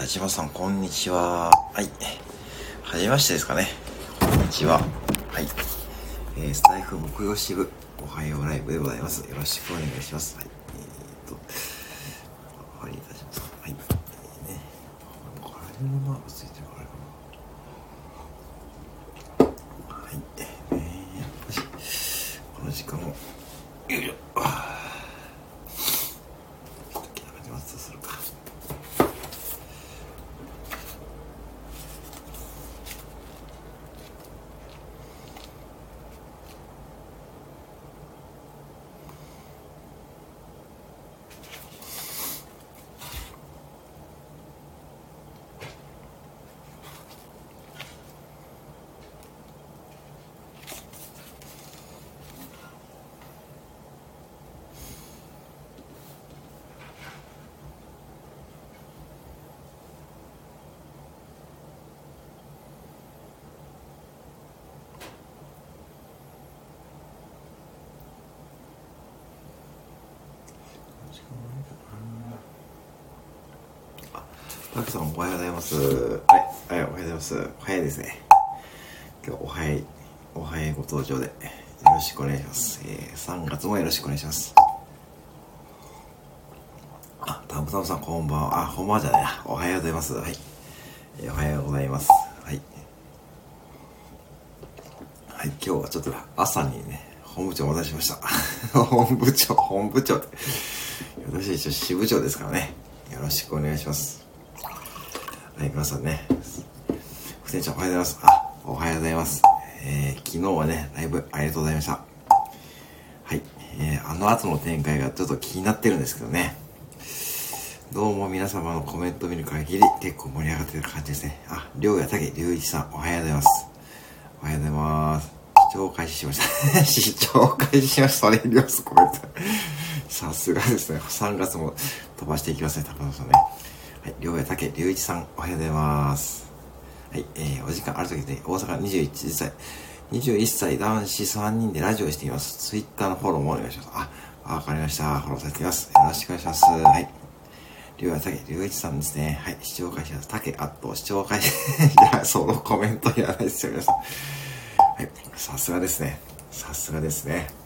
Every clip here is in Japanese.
田島さん、こんにちは。はい。はじめましてですかね。こんにちは。はい。えー、スタイフ木曜支部、おはようライブでございます。よろしくお願いします。はい。えー、っと、はい、田島さん。はい。えー、ね。これのマークついてるからかな。はい。えー、やっぱし、この時間も、よいしょ。こっちな感じますとするか。タクさんおはようございます。はい、はい、おはようございます。早いですね。今日お早い、お早いご登場で、よろしくお願いします。えー、3月もよろしくお願いします。あ、タムタムさんこんばんは。あ、こんばんはじゃないな。おはようございます。はい。えーおはようございます。はい。はい、今日はちょっと朝にね、本部長お待たせしました。本部長、本部長って。私一応支部長ですからね。よろしくお願いします。はい、皆さんね。副店長おはようございます。あ、おはようございます。えー、昨日はね、ライブありがとうございました。はい、えー、あの後の展開がちょっと気になってるんですけどね。どうも皆様のコメント見る限り結構盛り上がってる感じですね。あ、りょうやたけりゅういちさんおはようございます。おはようございます。視聴開始しました。視聴開始しました。それりょうすコメント。さすがですね。3月も飛ばしていきますね、高野さんね。はい、りょうやたけりゅういちさんおはようございます。はい、えー、お時間ある時で、大阪21歳、21歳男子3人でラジオをしています。ツイッターのフォローもお願いします。あ、わかりました。フォローされています。よろしくお願いします。はい。りょうやたけ、りゅういちさんですね。はい、視聴開始です。たけ、あと、視聴開始。いや、そのコメントいらないですよ、皆さん。はい、さすがですね。さすがですね。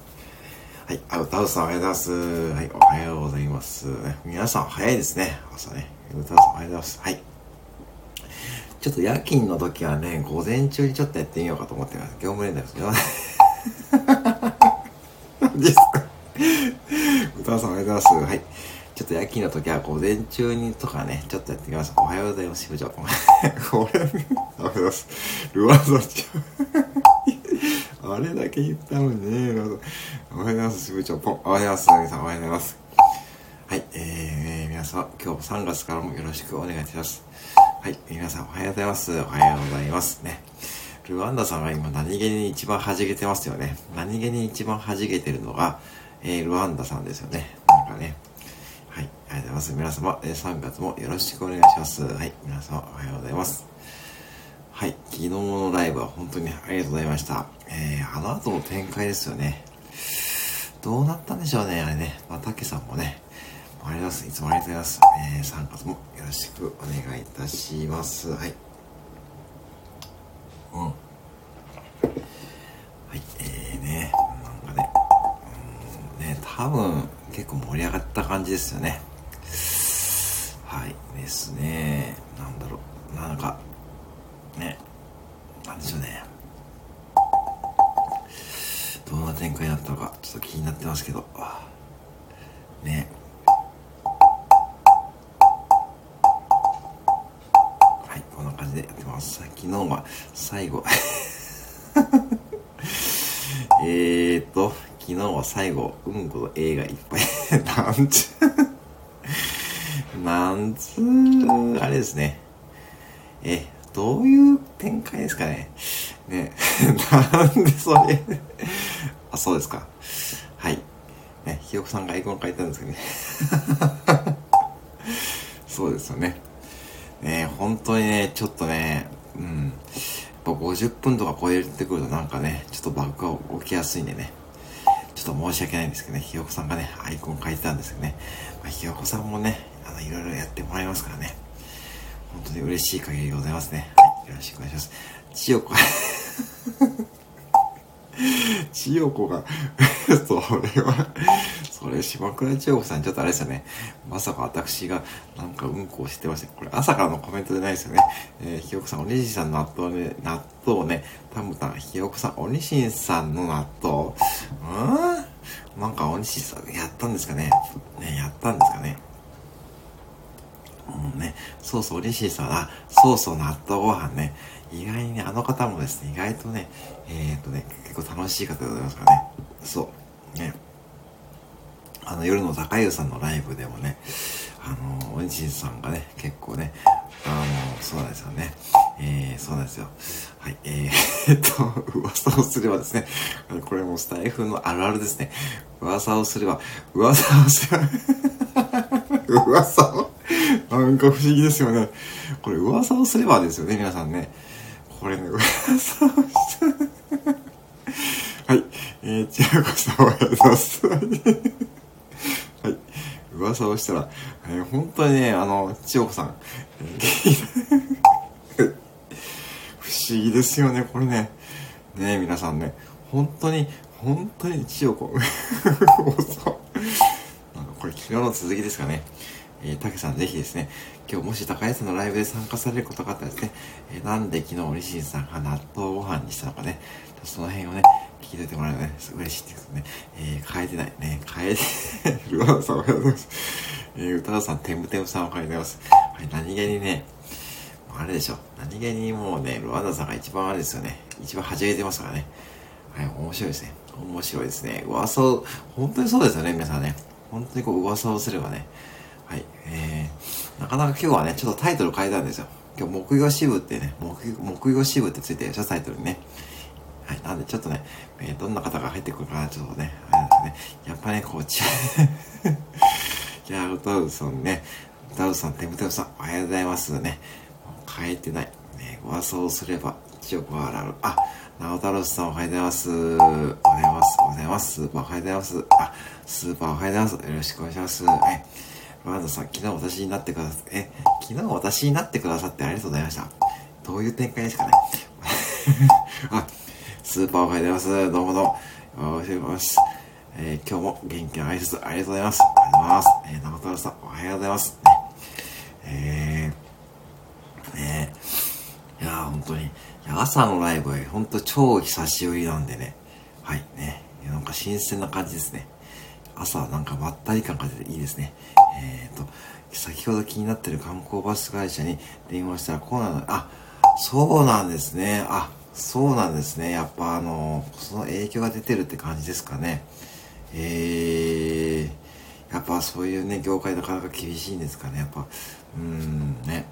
はい、あ、歌うさんおはようございます。はい、おはようございます。皆さん早いですね。朝ね。歌うさんおはようございます。はい。ちょっと夜勤の時はね、午前中にちょっとやってみようかと思ってます。業務連絡ですよ。何ですか歌うさんおはようございます。はい。ちょっと夜勤の時は午前中にとかね、ちょっとやってみます。おはようございます、支部長。これ、おはようございます。ルワードちゃん。あれだけ言ったのにね、おはようございます、支部長。ポン。おはようございます、皆さん。おはようございます。はい、えー、皆様、今日3月からもよろしくお願いします。はい、皆さんおはようございます。おはようございますね。ルワンダさんが今何気に一番弾けてますよね。何気に一番弾けてるのが、えー、ルワンダさんですよね。なんかね。はい、ありがとうございます。皆様、え3月もよろしくお願いします。はい、皆様おはようございます。はい、昨日のライブは本当にありがとうございました。えー、あの後の展開ですよね。どうなったんでしょうね、あれね。まあ、たけさんもね、ありがとうございます。いつもありがとうございます。えー、3月もよろしくお願いいたします。はい。うん。はい、えーね、なんかね、うん、ね、多分結構盛り上がった感じですよね。はい、ですね。なんだろう、なんか、ね、なんでしょうね。どんな展開になったのか、ちょっと気になってますけど。ね。はい、こんな感じでやってます。昨日は最後、えーと、昨日は最後、うんこと映画いっぱい、なんつう、なんつう、あれですね。え、どういう展開ですかね。ね、なんでそれ、あ、そうですか。はい。ね、ひよこさんがアイコン書いたんですけどね。そうですよね。ね本当にね、ちょっとね、うん。やっぱ50分とか超えてくるとなんかね、ちょっとバグが起きやすいんでね。ちょっと申し訳ないんですけどね、ひよこさんがね、アイコン書いてたんですけどね。まあ、ひよこさんもね、あの、いろいろやってもらいますからね。本当に嬉しい限りでございますね。はい。よろしくお願いします。千代子千代子が それはそれ、島倉千代子さん、ちょっとあれですよね。まさか私が、なんかうんこをしてました。これ、朝からのコメントじゃないですよね。えー、ひよこさん、おにしんさんの納豆ね、納豆ね、たむたん、ひよこさん、おにしんさんの納豆、うん？なんかおにしんさん、やったんですかね。ね、やったんですかね。うんね、そうそう、嬉しいさ、あ、そうそう、納豆ご飯ね。意外にね、あの方もですね、意外とね、えー、っとね、結構楽しい方でございますからね。そう。ね。あの、夜の高湯さんのライブでもね、あの、おにしんさんがね、結構ね、あの、そうなんですよね。えー、そうなんですよ。はい、えー、っと、噂をすればですね、これもスタイフのあるあるですね。噂をすれば、噂をすれば 噂を、なんか不思議ですよね。これ噂をすればですよね、皆さんね。これね、噂をすはい、えー、千代子さんおはようございます。噂をしたら、えー、本当にね、あの、千代子さん、不思議ですよね、これね。ね皆さんね、本当に、本当に千代子、これ昨日の続きですかね。えー、たけさんぜひですね、今日もし高安のライブで参加されることがあったらですね、えー、なんで昨日西さんが納豆ご飯にしたのかね、その辺をね、聞いててもらえるとね、嬉しいですね。えー、変えてない。ね、変えて、ルワさんおはようございます。えー、歌田さん、てむてむさんおはようございます。はい、何気にね、あれでしょ。何気にもうね、ルワンダさんが一番あれですよね。一番弾いてますからね。はい、面白いですね。面白いですね。噂を、本当にそうですよね、皆さんね。本当にこう噂をすればね。はい、えー、なかなか今日はね、ちょっとタイトル変えたんですよ。今日木曜支部ってね、木木曜支部ってついてるでしょ、タイトルにね。はい。なんでちょっとね、えー、どんな方が入ってくるかな、ちょっとね、あれですね。やっぱね、こう、ち、いや、歌うさんね、歌うさん、テムテムさん、おはようございますね。変えてない。ね、ご噂をすれば、一応笑う。あ、直太郎さんおはようございます。おはようございます。おはようございます。スーパーおはようございます。あ、スーパーおはようございます。よろしくお願いします。はい。ワンダさん、昨日私になってくださって、え、昨日私になってくださってありがとうございました。どういう展開ですかね。あ、スーパーおはようございます。どうもどうも。おはようございます。えー、今日も元気な挨拶ありがとうございます。ありがとうございます。えー、長太さん、おはようございます。ね、えー、ねいやー、本当に。朝のライブは本当超久しぶりなんでね。はい、ね。なんか新鮮な感じですね。朝なんかまったり感が出ていいですね。えっ、ー、と、先ほど気になってる観光バス会社に電話したらこうなの、あ、そうなんですね。あ、そうなんですね。やっぱあの、その影響が出てるって感じですかね。えー、やっぱそういうね、業界なかなか厳しいんですかね。やっぱ、うーん、ね。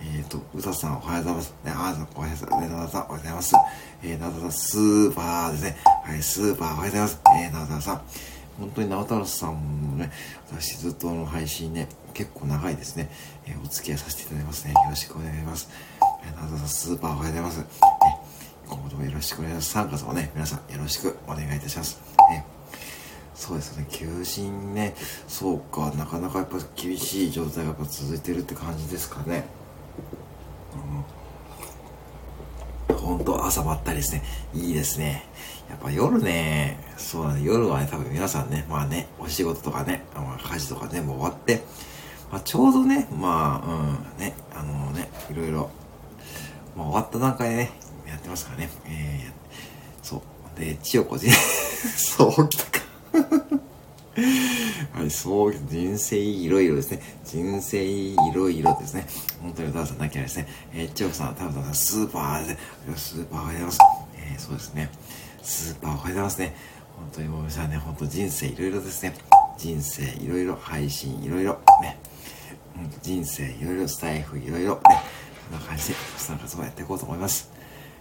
えっ、ー、と、うたさんおはようございます。ね、あ、さおはようございます。ね、なださんおはようございます。えー、なださん、スーパーですね。はい、スーパーおはようございます。えー、なださん。本当に直太朗さんもね、私ずっとの配信ね、結構長いですね。えー、お付き合いさせていただきますね。よろしくお願いします。えー、直太朗さん、スーパーおはようございます。え今後ともよろしくお願いします。3月もね、皆さんよろしくお願いいたします。えそうですね、求人ね、そうか、なかなかやっぱ厳しい状態がやっぱ続いてるって感じですかね。うん。本当朝ばったりですね。いいですね。やっぱ夜ね、そうだね、夜はね、多分皆さんね、まあね、お仕事とかね、まあ、家事とかね、もう終わって、まあ、ちょうどね、まあ、うん、ね、あのね、いろいろ、まあ、終わった段階でね、やってますからね。えー、そう。で、千代子人、そう起きたか はい、そう、人生いろいろですね。人生いろいろですね。本当に歌わさんなきゃですね。えー、千代子さん、田畑さん、スーパーで。スーパーおはようございます。えー、そうですね。スーパーおはようございますね。本当にもうさんね、本当人生いろいろですね。人生いろいろ、配信いろいろ、ね。人生いろいろ、スタイフいろいろ、ね。こんな感じで、参加活動やっていこうと思います。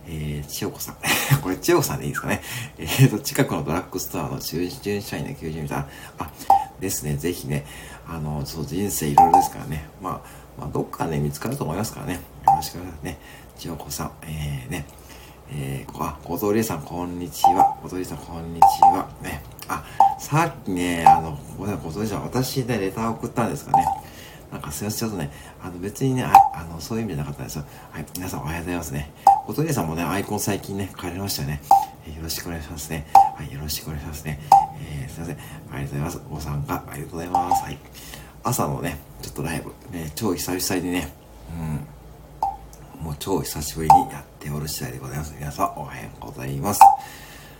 えー、千代子さん。これ千代子さんでいいですかね。えーと、近くのドラッグストアの従社員の求人見たら、あ、ですね、ぜひね、あの、そう、人生いろいろですからね。まあ、まあ、どっかね、見つかると思いますからね。よろしくお願いしますね。千代子さん、えー、ね、えー、あ、小鳥さん、こんにちは。小鳥さん、こんにちは。ね。あ、さっきね、あの、小鳥さん、私ね、レター送ったんですかね。なんかすいません、ちょっとね、あの別にね、ああの、そういう意味じゃなかったんですよ。はい、皆さんおはようございますね。おとりさんもね、アイコン最近ね、変えられましたよね。えー、よろしくお願いしますね。はい、よろしくお願いしますね。えー、すいません。ありがとうございます。ご参加ありがとうございます。はい。朝のね、ちょっとライブ、ね、超久々にね、うん、もう超久しぶりにやっておる次第でございます。皆さんおはようございます。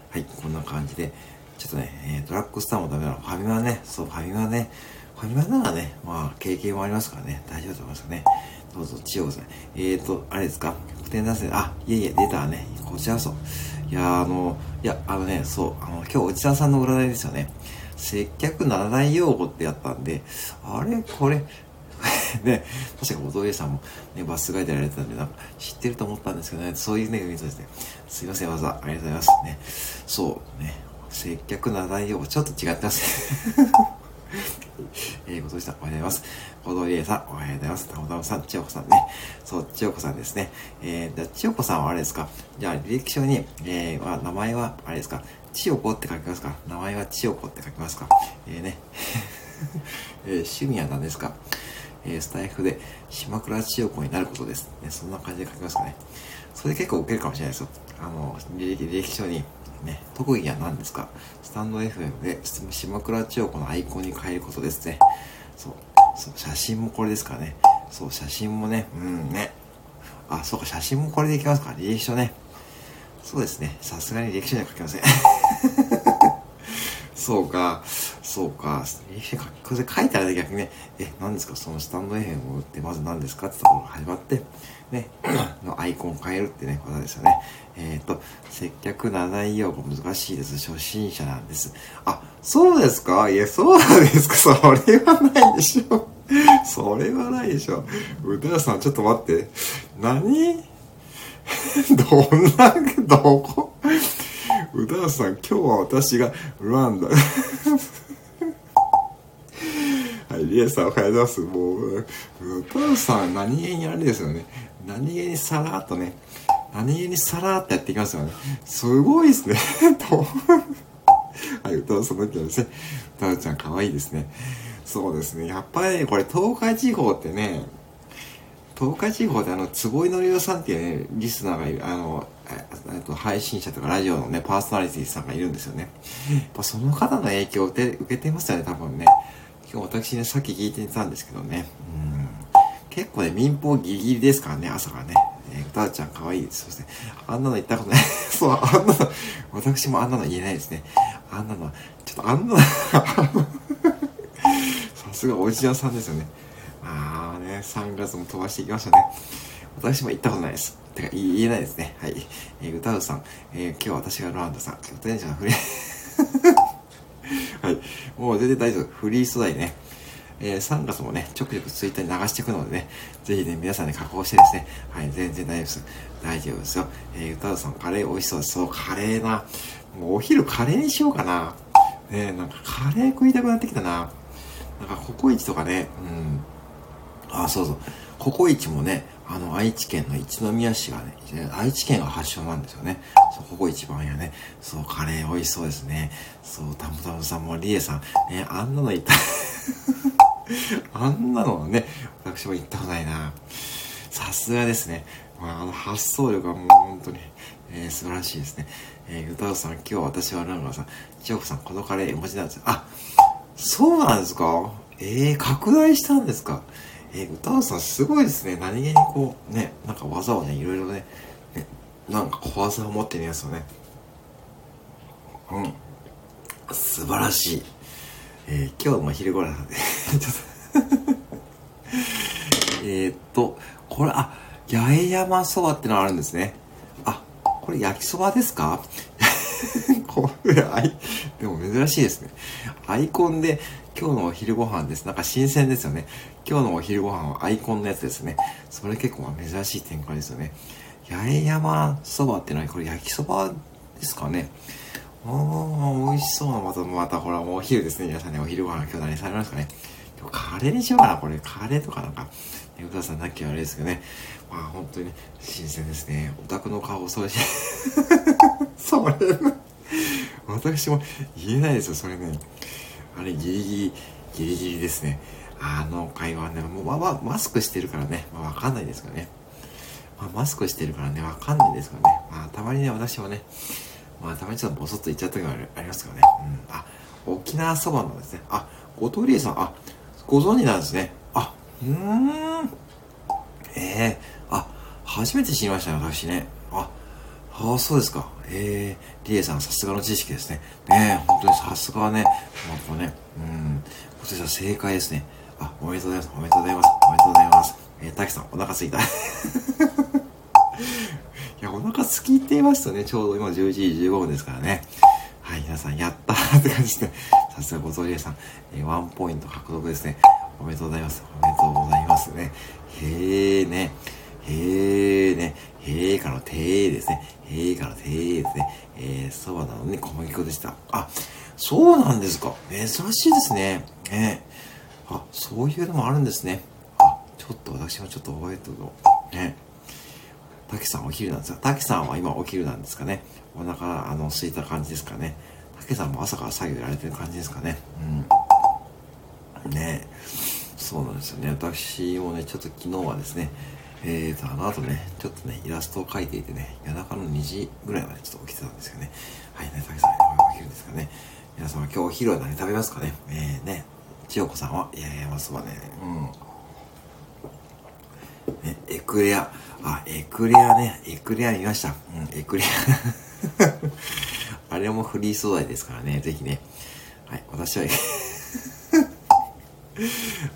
はい、こんな感じで、ちょっとね、えー、ドラッグスターもダメなの。ファミマね、そう、ファミマね、ファミマならね、まあ、経験もありますからね、大丈夫だと思いますよね。どうぞ、千代子さん。えーと、あれですか、副店出せ、あ、いえいえ、出たね、こちらこそ。いやあの、いや、あのね、そう、あの、今日、内田さんの占いですよね。接客七大用語ってやったんで、あれ？これ、ね、確か元上さんもね、バスガイドやられてたんで、なんか知ってると思ったんですけどね、そういうね、そうですね。すいません、わざ、ありがとうございます。ね。そう、ね、接客七大用語、ちょっと違ってますね。えー、ごとさん、おはようございます。小鳥りさん、おはようございます。たもたもさん、千代子さんね。そう、千代子さんですね。えー、じゃ千代子さんはあれですか？じゃあ、履歴書に、えー、まあ、名前は、あれですか？千代子って書きますか？名前は千代子って書きますか？えー、ね。えー、趣味は何ですか？えー、スタイフで島倉千代子になることです。ね、そんな感じで書きますかね。それ結構受けるかもしれないですよ。あの、履歴書に、ね、特技は何ですか？タンド FM で島倉千代子のアイコンに変えることですね。そう。そう、写真もこれですからね。そう、写真もね、うんね。あ、そうか、写真もこれでいきますか。履歴書ね。そうですね。さすがに履歴書には書けません。そうか、そうか。これ書いてあるだけ逆にね、え、何ですか？そのスタンド FM ってまず何ですか？ってところが始まって、ね、のアイコンを変えるってね、ことですよね。えっ、ー、と、接客七井用語難しいです。初心者なんです。あ、そうですか？いや、そうなんですか？それはないでしょ。それはないでしょ。歌田さん、ちょっと待って。何？どんな、どこ？宇田さん、今日は私がランダ。はい、リエさんおはようございます。もう、宇田さん、何気にあれですよね。何気にさらっとね、何気にさらっとやっていきますよね。すごい ですね。とはい、歌さんの時はですね。歌ちゃん可愛いですね。そうですね。やっぱりこれ東海地方ってね、東海地方であの、坪井のりおさんっていうね、リスナーがいる、あの、えっと、配信者とかラジオのね、パーソナリティさんがいるんですよね。やっぱその方の影響を受け受けてますよね、多分ね。今日私ね、さっき聞いてたんですけどね。うん。結構ね、民放ギリギリですからね、朝からね。えー、歌ちゃん可愛いです。そして、あんなの言ったことない。そう、あんなの、私もあんなの言えないですね。あんなの、ちょっとあんなの さすがおじやさんですよね。あーね、3月も飛ばしていきましたね。私も行ったことないです。てか、言えないですね。はい。えー、歌うさん、えー、今日私がロランドさん、今日テンションフリー。はい。もう全然大丈夫。フリー素材ね。えー、3月もね、ちょくちょくツイッターに流していくのでね、ぜひね、皆さんで加工してですね、はい、全然大丈夫です。大丈夫ですよ。えー、歌うさん、カレー美味しそうです。そう、カレーな。もうお昼カレーにしようかな。ねなんかカレー食いたくなってきたな。なんかココイチとかね、うん。あ、そうそう。ココイチもね、あの、愛知県の一宮市がね、愛知県が発祥なんですよね。そう、ここ一番やね。そう、カレー美味しそうですね。そう、たむたむさんもりえさん、ね、あんなのいた。あんなのはね、私も行ったことないな。さすがですね。まあ、あの発想力はもう本当に、えー、素晴らしいですね。えー、歌うさん、今日私はランガーさん、千代子さん、このカレーお持ちなんですよ。あ、そうなんですか？えー、拡大したんですか？え、歌うさんすごいですね。何気にこう、ね、なんか技をね、いろいろね、ねなんか小技を持ってるやつをね、うん、素晴らしい。えー、今日の昼ごろなんでちょっと えっと、これ、あ、八重山そばってのあるんですね。あ、これ焼きそばですか？これ、あい、でも珍しいですね。アイコンで、今日のお昼ご飯です。なんか新鮮ですよね。今日のお昼ご飯はアイコンのやつですね。それ結構珍しい展開ですよね。八重山そばってのはこれ焼きそばですかね。あー、美味しそうな、また、またほら、お昼ですね。皆さんね、お昼ご飯今日何されますかね。カレーにしようかな、これ。カレーとかなんか、ね、うさんなきあれですけどね。まあ本当に、ね、新鮮ですね。お宅の顔、それし、それ、私も言えないですよ、それね。あれギリギリ、ギリギリですね。あの会話ね、もうまあまマスクしてるからね、まあわかんないですけどね。まあマスクしてるからね、わかんないですけどね。まあたまにね、私もね、まあたまにちょっとボソッと言っちゃった時もありますけどね。うん。あ、沖縄そばなんですね。あ、後藤理恵さん、あ、ご存知なんですね。あ、うーん。ええー、あ、初めて知りましたね、私ね。あ、ああ、そうですか。ええー、リエさん、さすがの知識ですね。ねえ、本当にさすがはね。本当ね。うん。こちら正解ですね。あ、おめでとうございます。おめでとうございます。おめでとうございます。えー、滝さん、お腹すいた。いや、お腹すきって言いますとね、ちょうど今11時15分ですからね。はい、皆さん、やったーって感じで、さすがごぞりえさん、えー、ワンポイント獲得ですね。おめでとうございます。おめでとうございますね。へえね。へえね。へえからのてーですね。へえからのてーですね。えー、そばなのに小麦粉でした。あ、そうなんですか。珍しいですね。ねあ、そういうのもあるんですね。あ、ちょっと私もちょっと覚えておね。たけさんお昼なんですかたけさんは今お昼なんですかね。お腹、あの、空いた感じですかね。たけさんも朝から作業やられてる感じですかね。うん。ねそうなんですよね。私もね、ちょっと昨日はですね、えーと、あの後ね、ちょっとね、イラストを描いていてね、夜中の2時ぐらいまでちょっと起きてたんですよね。はい、ね、たけさん、お昼ですかね。皆様今日お昼は何食べますかね？えー、ね、千代子さんは、いやいや、まそばね、うん。ね、エクレア。あ、エクレアね、エクレア見ました。うん、エクレア。あれもフリー素材ですからね、ぜひね。はい、私は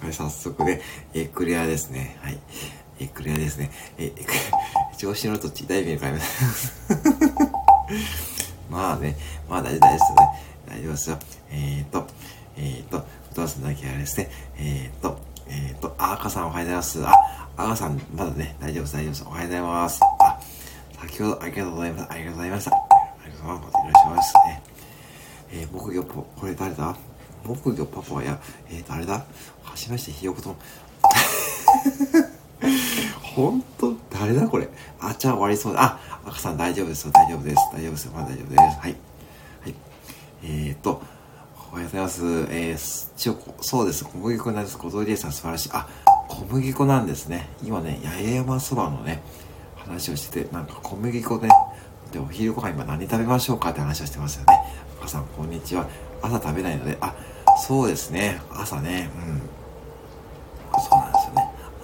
はい、早速ね、エクレアですね。はい。エクレアですね。え、エ ク調子乗ると痛い目に変えます。まあね、まあ大丈夫ですよね。大丈夫ですよ。えーと、えーと、お父さんだけあれですね。えーと、えーと、あ、赤さんおはようございます。あ、赤さん、まだね、大丈夫です、大丈夫です。おはようございます。あ、先ほどありがとうございます。ありがとうございました。ありがとうございます。よろしくお願いします。ね、えー、木魚ぽ、これ誰だ？木魚パパや、えー、誰だ？はじめまして、ひよこと。ほんと誰だこれ？あ、じゃあ終わりそうだ。あ、赤さん大丈夫です。大丈夫です。大丈夫です。まだ大丈夫です。はい。はい。えー、っと、おはようございます。えー、ちょ、そうです。小麦粉なんです。小鳥さん素晴らしい。あ、小麦粉なんですね。今ね、八重山そばのね、話をしてて、なんか小麦粉ね、で、お昼ご飯今何食べましょうかって話をしてますよね。赤さん、こんにちは。朝食べないので、あ、そうですね。朝ね。うん。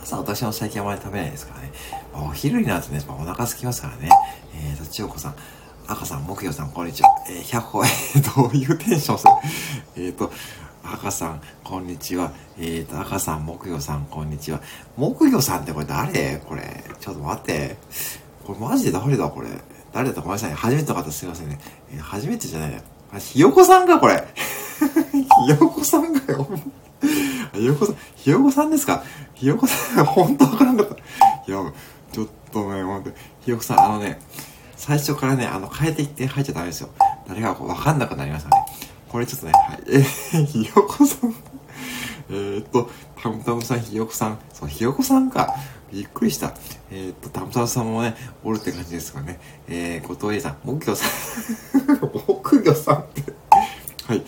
そうなんですよね。朝私も最近あまり食べないですからね。まあ、お昼になるとね、まあ、お腹空きますからね。えーと、千代子さん、赤さん、木曜さん、こんにちは。えー、100歩、えー、どういうテンションするえーと、赤さん、こんにちは。えーと、赤さん、木曜さん、こんにちは。木曜さんってこれ誰？これ。ちょっと待って。これマジで誰だ？これ。誰だごめんなさい。初めての方すいませんね。えー、初めてじゃないや。ひよこさんかこれ。ひよこさんがよ。ひよこさん、ひよこさんですか？ひよこさん、本当わからんかった。いや、ちょっとね、ほんと、ひよこさん、あのね、最初からね、あの、変えていって入っちゃダメですよ。誰がわかんなくなりましたね。これちょっとね、はい。えー、ひよこさん。えー、っと、たむたむさん、ひよこさん。そう、ひよこさんか。びっくりした。えー、っと、たむたむさんもね、おるって感じですかね。えー、後藤栄さん、木魚さん。木魚さんって。はい。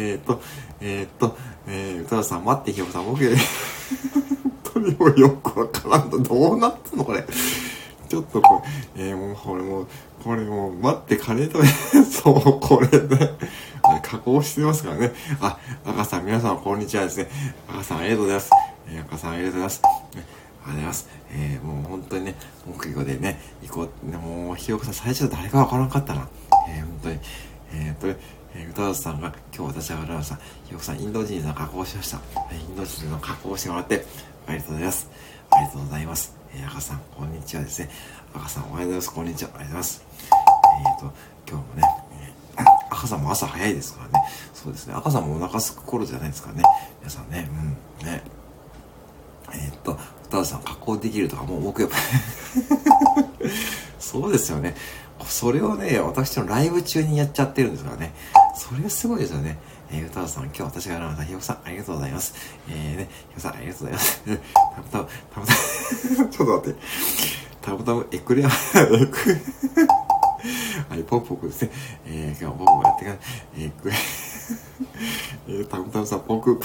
えー、っと、えー、っと、えー、歌田さん、待って、ひよこさん、僕、本当にもうよくわからんと、どうなってんのこれ。ちょっとこれ、えー、もう、これもう、これもう、待って、カレーと、そう、これね、加工してますからね。あ、赤さん、皆さん、こんにちはですね。赤さん、ありがとうございます。えー、赤さん、ありがとうございます。ありがとうございます。えー、もう本当にね、目標でね、行こう。もう、ひよこさん、最初誰かわからんかったな。えー、本当に。えー、っと、えー、歌田さんが、今日私が現れました。ひよこさん、インド人の加工をしました。インド人の加工をしてもらって、ありがとうございます。ありがとうございます。えー、赤さん、こんにちはですね。赤さん、おはようございます。こんにちは。ありがとうございます。えっ、ー、と、今日もね、えー、赤さんも朝早いですからね。そうですね。赤さんもお腹すく頃じゃないですかね。皆さんね、うん、ね。えっ、と、歌田さん、加工できるとか、もう僕やっぱ そうですよね。それをね、私のライブ中にやっちゃってるんですからね。それすごいですよね。えー、歌田さん、今日私が選んだひよこさん、ありがとうございます。えー、ね、ひよこさん、ありがとうございます。たぶたぶ、たぶたぶ、ちょっと待って。たぶたぶ、エクレア、エク、はい、ポンポクですね。えー、今日ポンポクやってかえー、くれ、えー、たぶたぶさん、ポク、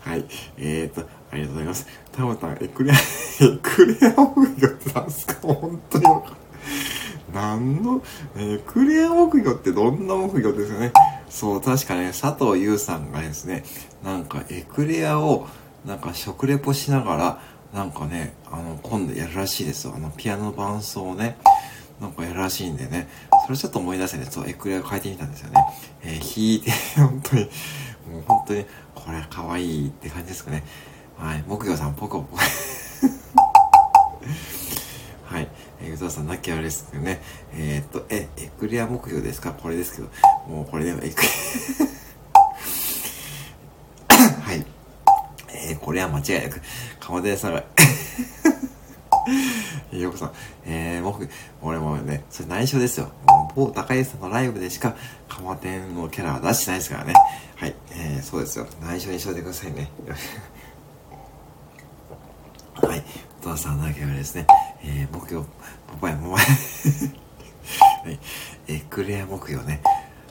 はい。えーと、ありがとうございます。たまたん、エクレア、エクレア木魚って何すか？本当にわか何の、えー、クレア木魚ってどんな木魚ですよね。そう、確かね、佐藤優さんがですね、なんかエクレアを、なんか食レポしながら、なんかね、あの、今度やるらしいですよ。あの、ピアノ伴奏をね、なんかやるらしいんでね、それちょっと思い出してね、そう、エクレアを変えてみたんですよね。えー、弾いて、本当に、もう本当に、これ可愛いって感じですかね。はい、木魚さん、ポコポコ。えー、宇藤さん、なきゃあれですけどね。えー、っと、え、エクレア目標ですか？これですけど、もうこれでもエクレア はい。えー、これは間違いなく、鎌田さんが ようこさん、えー、僕、俺もね、それ内緒ですよ。もう某高井さんのライブでしか、鎌店のキャラは出してないですからね。はい、えー、そうですよ。内緒にしといてくださいね。はい、お父さんだけはですね、えー、目標、パパやもはい、エクレア目標ね。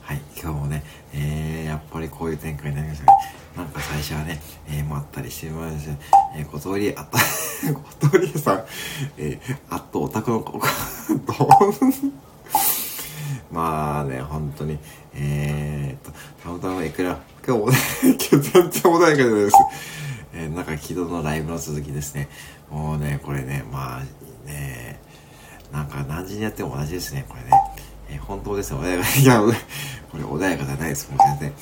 はい、今日もね、えー、やっぱりこういう展開になりましたね。なんか最初はね、えー、まったりしてました、えー、小通あった、小通さん、えー、あっとオタクの子、どう。まあね、本当に、えー、っと、たまたまエクラ、今日もね、全然穏やかじゃないです。えー、なんか昨日のライブの続きですね。もうね、これね、まあね、なんか何時にやっても同じですね、これね。えー、本当ですよ、穏やか。いや、これ穏やかじゃないです、もう全然。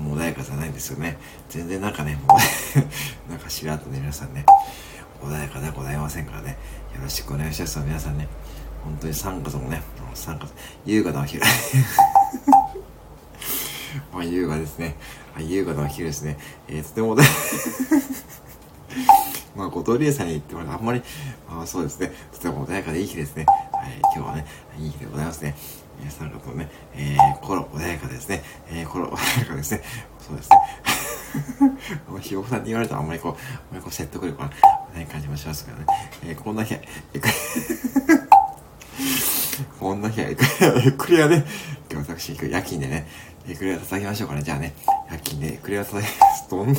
もう穏やかじゃないんですよね。全然なんかね、もう なんかしらっとね、皆さんね、穏やかではございませんからね、よろしくお願いします。皆さんね、本当に3月もね、3月、優雅なお昼。まあ、優雅ですね。はい、優雅なお昼ですね。えー、とても、まあ、後藤理恵さんに言ってもらうと、あんまり、まあ、そうですね。とても穏やかでいい日ですね。はい、今日はね、いい日でございますね。皆さん方もね、えー、心穏やかですね。えー、心穏やかですね。そうですね。ひよこさんに言われるとあんまりこう、あんまりこう説得力がない感じもしますけどね。えー、こんな日は、こんな日は、エクレアね、今日私、夜勤でね、エクレア叩きましょうかね。じゃあね、夜勤でエクレア叩きます。どんな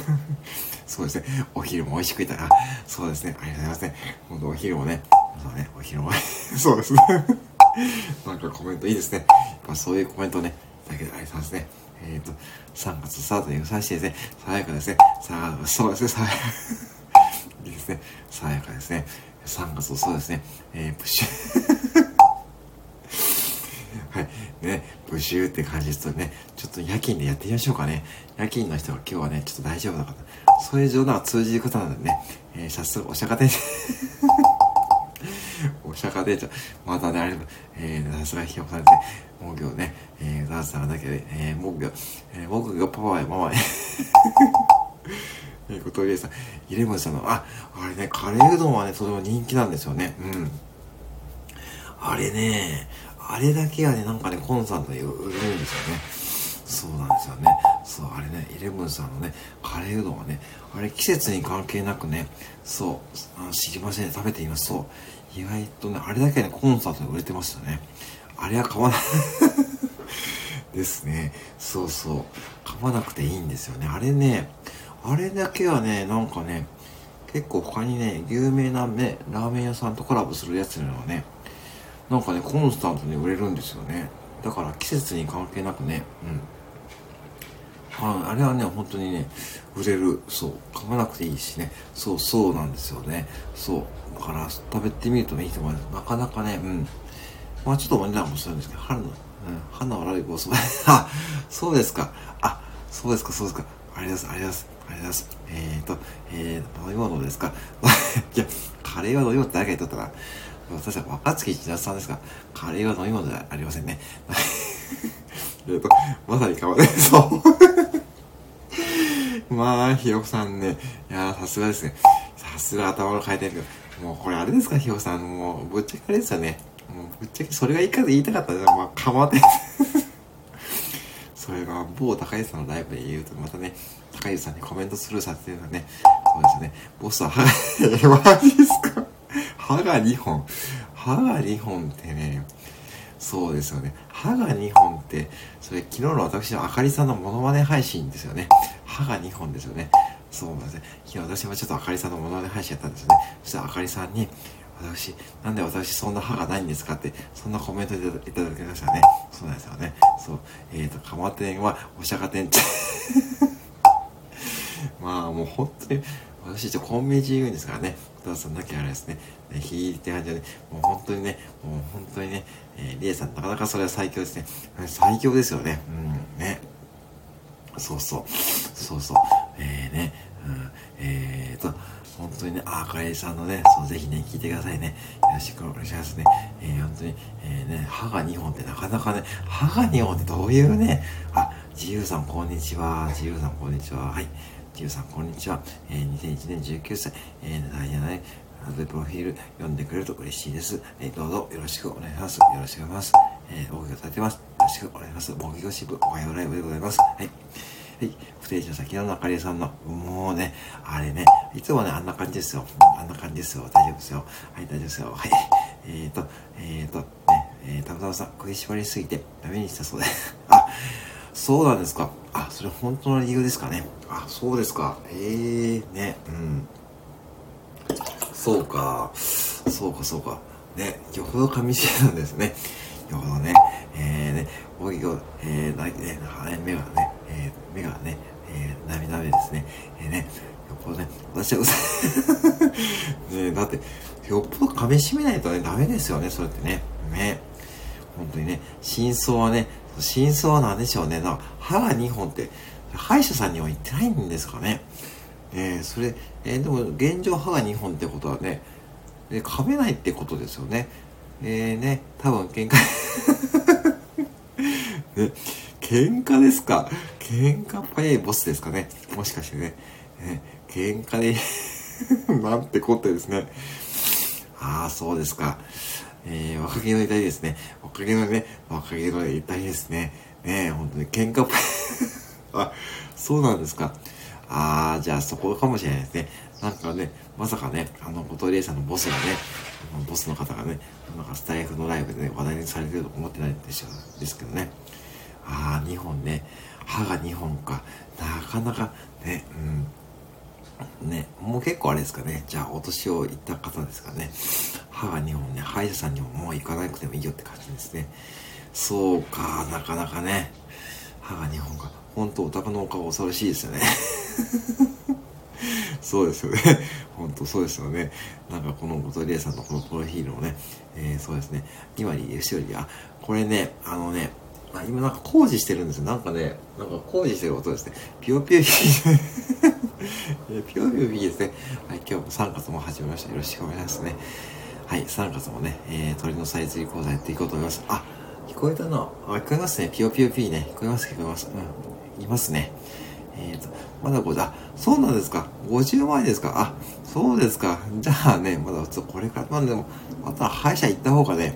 そうですね、お昼も美味しくいたら、そうですね、ありがとうございますね。今度お昼もね、そうね、お昼も、そうですね。なんかコメントいいですね。やっぱそういうコメントね、だけでありますね。えっ、ー、と、3月スタートで良さしいですね。爽やかですね。さあ、そうですね、爽やか。いいですね。爽やかですね。3月そうですね。えー、プッシュ。はい。ね、ブシューって感じですとね、ちょっと夜勤でやってみましょうかね。夜勤の人が今日はね、ちょっと大丈夫だから。そういう冗談は通じることなのでね、えー、早速お釈迦で お釈迦でちゃまたね、あれえー、さすがひよこさんですね。木魚ね、えー、ダンスさんだけで、えー、木魚、えー、木魚パパやママへ。え ー、ことりえさん、イレブンさんの、あ、あれね、カレーうどんはね、とても人気なんですよね。うん。あれね、あれだけはね、なんかね、コンサートで売るんですよね。そうなんですよね。そう、あれね、イレブンさんのね、カレーうどんはね、あれ季節に関係なくね、そう、あの知りません、食べています。そう。意外とね、あれだけね、コンサートで売れてましたね。あれは買わない ですね。そうそう。買わなくていいんですよね。あれね、あれだけはね、なんかね、結構他にね、有名なね、ラーメン屋さんとコラボするやつのはね、なんかね、コンスタントに売れるんですよね。だから季節に関係なくね、うん。ああれはね、本当にね、売れる。そう。買わなくていいしね。そう、そうなんですよね。そう。だから食べてみるといいと思います。なかなかね、うん。まあちょっとお値段もするんですけど、春の、うん、花はライブおそば。あ、そうですか。あ、そうですか、そうですか。ありがとうございます。ありがとうございます。えーと、えー、飲み物ですか いや、カレーは飲み物って誰か言っとったら、私は若月千夏さんですが、カレーは飲み物ではありませんね。えっと、まさに変われそう。まあ、ひよこさんね、いやさすがですね。さすが頭の回転力。もうこれあれですか、ひよさん。もう、ぶっちゃけあれですよね。もう、ぶっちゃけそれがいいかで言いたかったら、まあ、かまって。それが、某高橋さんのライブで言うと、またね、高橋さんにコメントスルーさせてるのね、そうですね。ボスは歯が、え、マジっすか？歯が2本。歯が2本ってね、そうですよね。歯が2本って、それ昨日の私のあかりさんのモノマネ配信ですよね。歯が2本ですよね。そうなんですね。昨日私もちょっとあかりさんのものまね配信やったんですよね。そしたらあかりさんに、私、なんで私そんな歯がないんですかって、そんなコメントいただきましたね。そうなんですよね。そう。えっ、ー、と、蒲店はお釈迦店。まあもう本当に、私一応コンビニ自由ですからね。お父さんだけあれですね。ね引いて感じで、ね、もう本当にね、もう本当にね、えー、リエさんなかなかそれは最強ですね。最強ですよね。うん、ね。そうそう。そうそう。えー、ね。うん、えーと、本当にね、あ、かりさんのね、そう、ぜひね、聞いてくださいね。よろしくお願いしますね。えー、本当に、えー、ね、歯が2本ってなかなかね、歯が2本ってどういうね、あ、自由さんこんにちは。自由さんこんにちは。はい。自由さんこんにちは。えー、2001年19歳、えー、ダイヤね、でプロフィール読んでくれると嬉しいです。えー、どうぞよろしくお願いします。よろしくお願いします。えー、大きくされてます。よろしくお願いします。模擬語支部、おはようライブでございます。はい。はい。不定時の先の中里さんの、もうね、あれね、いつもね、あんな感じですよ。あんな感じですよ。大丈夫ですよ。はい、大丈夫ですよ。はい。えーと、えーと、ね、えー、たまたまさん、食いしばりすぎてダメにしたそうです。あ、そうなんですか。あ、それ本当の理由ですかね。あ、そうですか。ええー、ね、うん。そうか。そうか、そうか。ね、よほど噛みつけなんですね。よほどね。えー、ね、おいを、えー、な、ね、目がね、えー、目がね、えー、涙目ですね。えー、ね、よっぽどね、私はうさ ねだって、よっぽど噛み締めないとね、ダメですよね、それってね。ね。本当にね、真相はね、真相は何でしょうね。なんか歯が2本って、歯医者さんには言ってないんですかね。えー、それ、えー、でも現状歯が2本ってことはね、え噛めないってことですよね。えー、ね、多分喧嘩 ね、喧嘩ですか？喧嘩早いボスですかねもしかしてね。ね喧嘩で なんてこってですね。ああ、そうですか。えー、若気の痛いですね。若気のね、若気の痛いですね。ねえ、本当に喧嘩 あ、そうなんですか。ああ、じゃあそこかもしれないですね。なんかね、まさかね、あの、後藤玲さんのボスがね、ボスの方がね、なんかスタイフのライブでね、話題にされてると思ってないんですよですけどね。ああ、2本ね。歯が2本か。なかなかね、うん。ね、もう結構あれですかね。じゃあ、お年をいった方ですかね。歯が2本ね、歯医者さんにももう行かなくてもいいよって感じですね。そうか、なかなかね。歯が2本か。本当お宅のお顔恐ろしいですよね。そうですよね。本当そうですよね。なんかこの後藤理恵さんのこのプロフィールをね、えー、そうですね。今に後ろに、あ、これね、あのね、あ今なんか工事してるんですよ。なんかね、なんか工事してる音ですね。ピヨピヨピヨピヨ ピヨピヨですね。はい、今日も3月も始めました。よろしくお願いしますね。はい、3月もね、えー、鳥の再生講座やっていこうと思います。あ、聞こえたな。あ、聞こえますね。ピヨピヨピーね。聞こえます、聞こえます。うん、いますね。えっ、ー、と、まだこれ、あ、そうなんですか。50万円ですか。あ、そうですか。じゃあね、まだちょっとこれから、まあでも、また歯医者行った方がね、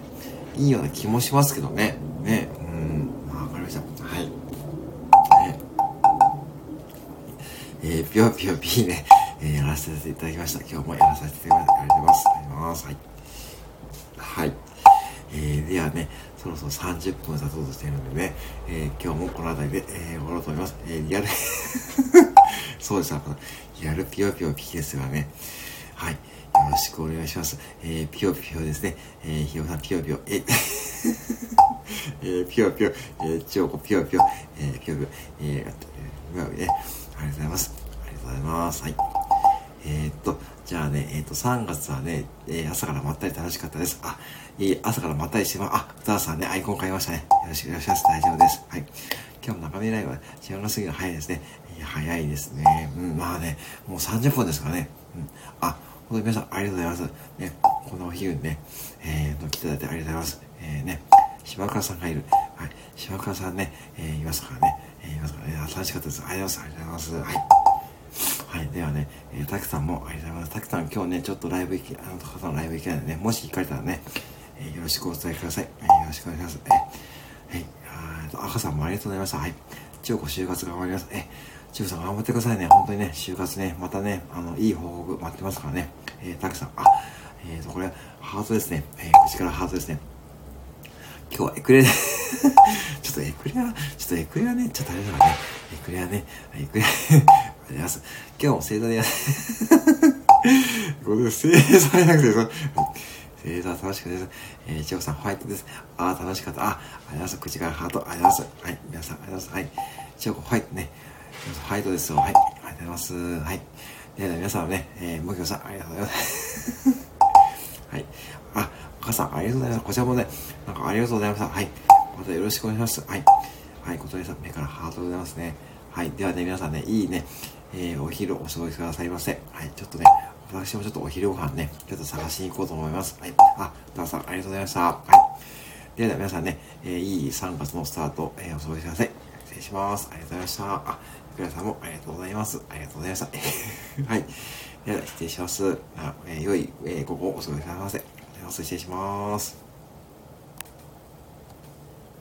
いいような気もしますけどね。ね、うん、わかりました。はい。えー、ぴよぴよぴーね、えー、やらせていただきました。今日もやらさせていただきます。ありがとうございます。はい。はい。えー、ではね、そろそろ30分経とうとしているのでね、えー、今日もこの辺りで、えー、終わろうと思います。えー、リアルそうです、リアルピヨピヨピですよね。はい。よろしくお願いします。えー、ピヨピヨですね。えー、ひよさんピヨピヨ、え、えー、ピヨピヨ、えー、ちよこピヨピヨ、えー、ピヨピヨ、えー、うまいね。ありがとうございます。ありがとうございます。はい。えー、っと、じゃあね、えー、っと、3月はね、えー、朝からまったり楽しかったです。あ、いい朝からまったりしてま、あ、歌田さんね、アイコン買いましたね。よろしくお願いします。大丈夫です。はい。今日も中身ライブは時間が過ぎるの早いですね。早いですね。うん、まあね、もう30分ですからね。うん。あ、本当に皆さんありがとうございます。ね、このお昼にね、えー、の来ていただいてありがとうございます。えー、ね、島倉さんがいる。はい。島倉さんね、えー、いますからね。えー、いますからね。楽しかったです。ありがとうございます。ありがとうございます。はい。はい。ではね、えー、たくさんもありがとうございます。たくさん今日ね、ちょっとライブ行き、あの方のライブ行けないんでね、もし行かれたらね、えー、よろしくお伝えください。えー、よろしくお願いします。えー、はい。あと、赤さんもありがとうございました。はい。千代子就活頑張ります。え千代さん頑張ってくださいね。本当にね、就活ね、またね、あの、いい報告待ってますからね。えー、たくさん、あ、えーと、これ、ハートですね。えー、口からハートですね。今日はエクレとエクレア、ちょっとエクレアね、ちょっとあれだからね、エクレアね、エクレア、ありがとうございます。今日も正座でや、これ正座やなくて、正座楽しかったです。えー、千代さん、ホワイトです。ああ、楽しかった。あ、ありがとうございます。口からハート、ありがとうございます。はい、皆さん、ありがとうございます。はい。千代子、ホワイトね。ホワイトですよ。はい、ありがとうございます。はい。では、皆さんね、えー、もきょさん、ありがとうございます。はい。あ、お母さん、ありがとうございます。こちらもね、なんかありがとうございました。はい。またよろしくお願いします。はい。はい、小鳥さん、目からハートでございますね。はい。ではね、皆さんね、いいね、えー、お昼お過ごしくださいませ。はい。ちょっとね、私もちょっとお昼ご飯ね、ちょっと探しに行こうと思います。はい。あ、ダンさん、ありがとうございました。はい。では、ね、皆さんね、えー、いい3月のスタート、えー、お過ごしください。失礼します。ありがとうございました。あ、福田さんもありがとうございます。ありがとうございました。はい。では、失礼します。あえー、良い、えー、午後お過ごしくださいませ。失礼します。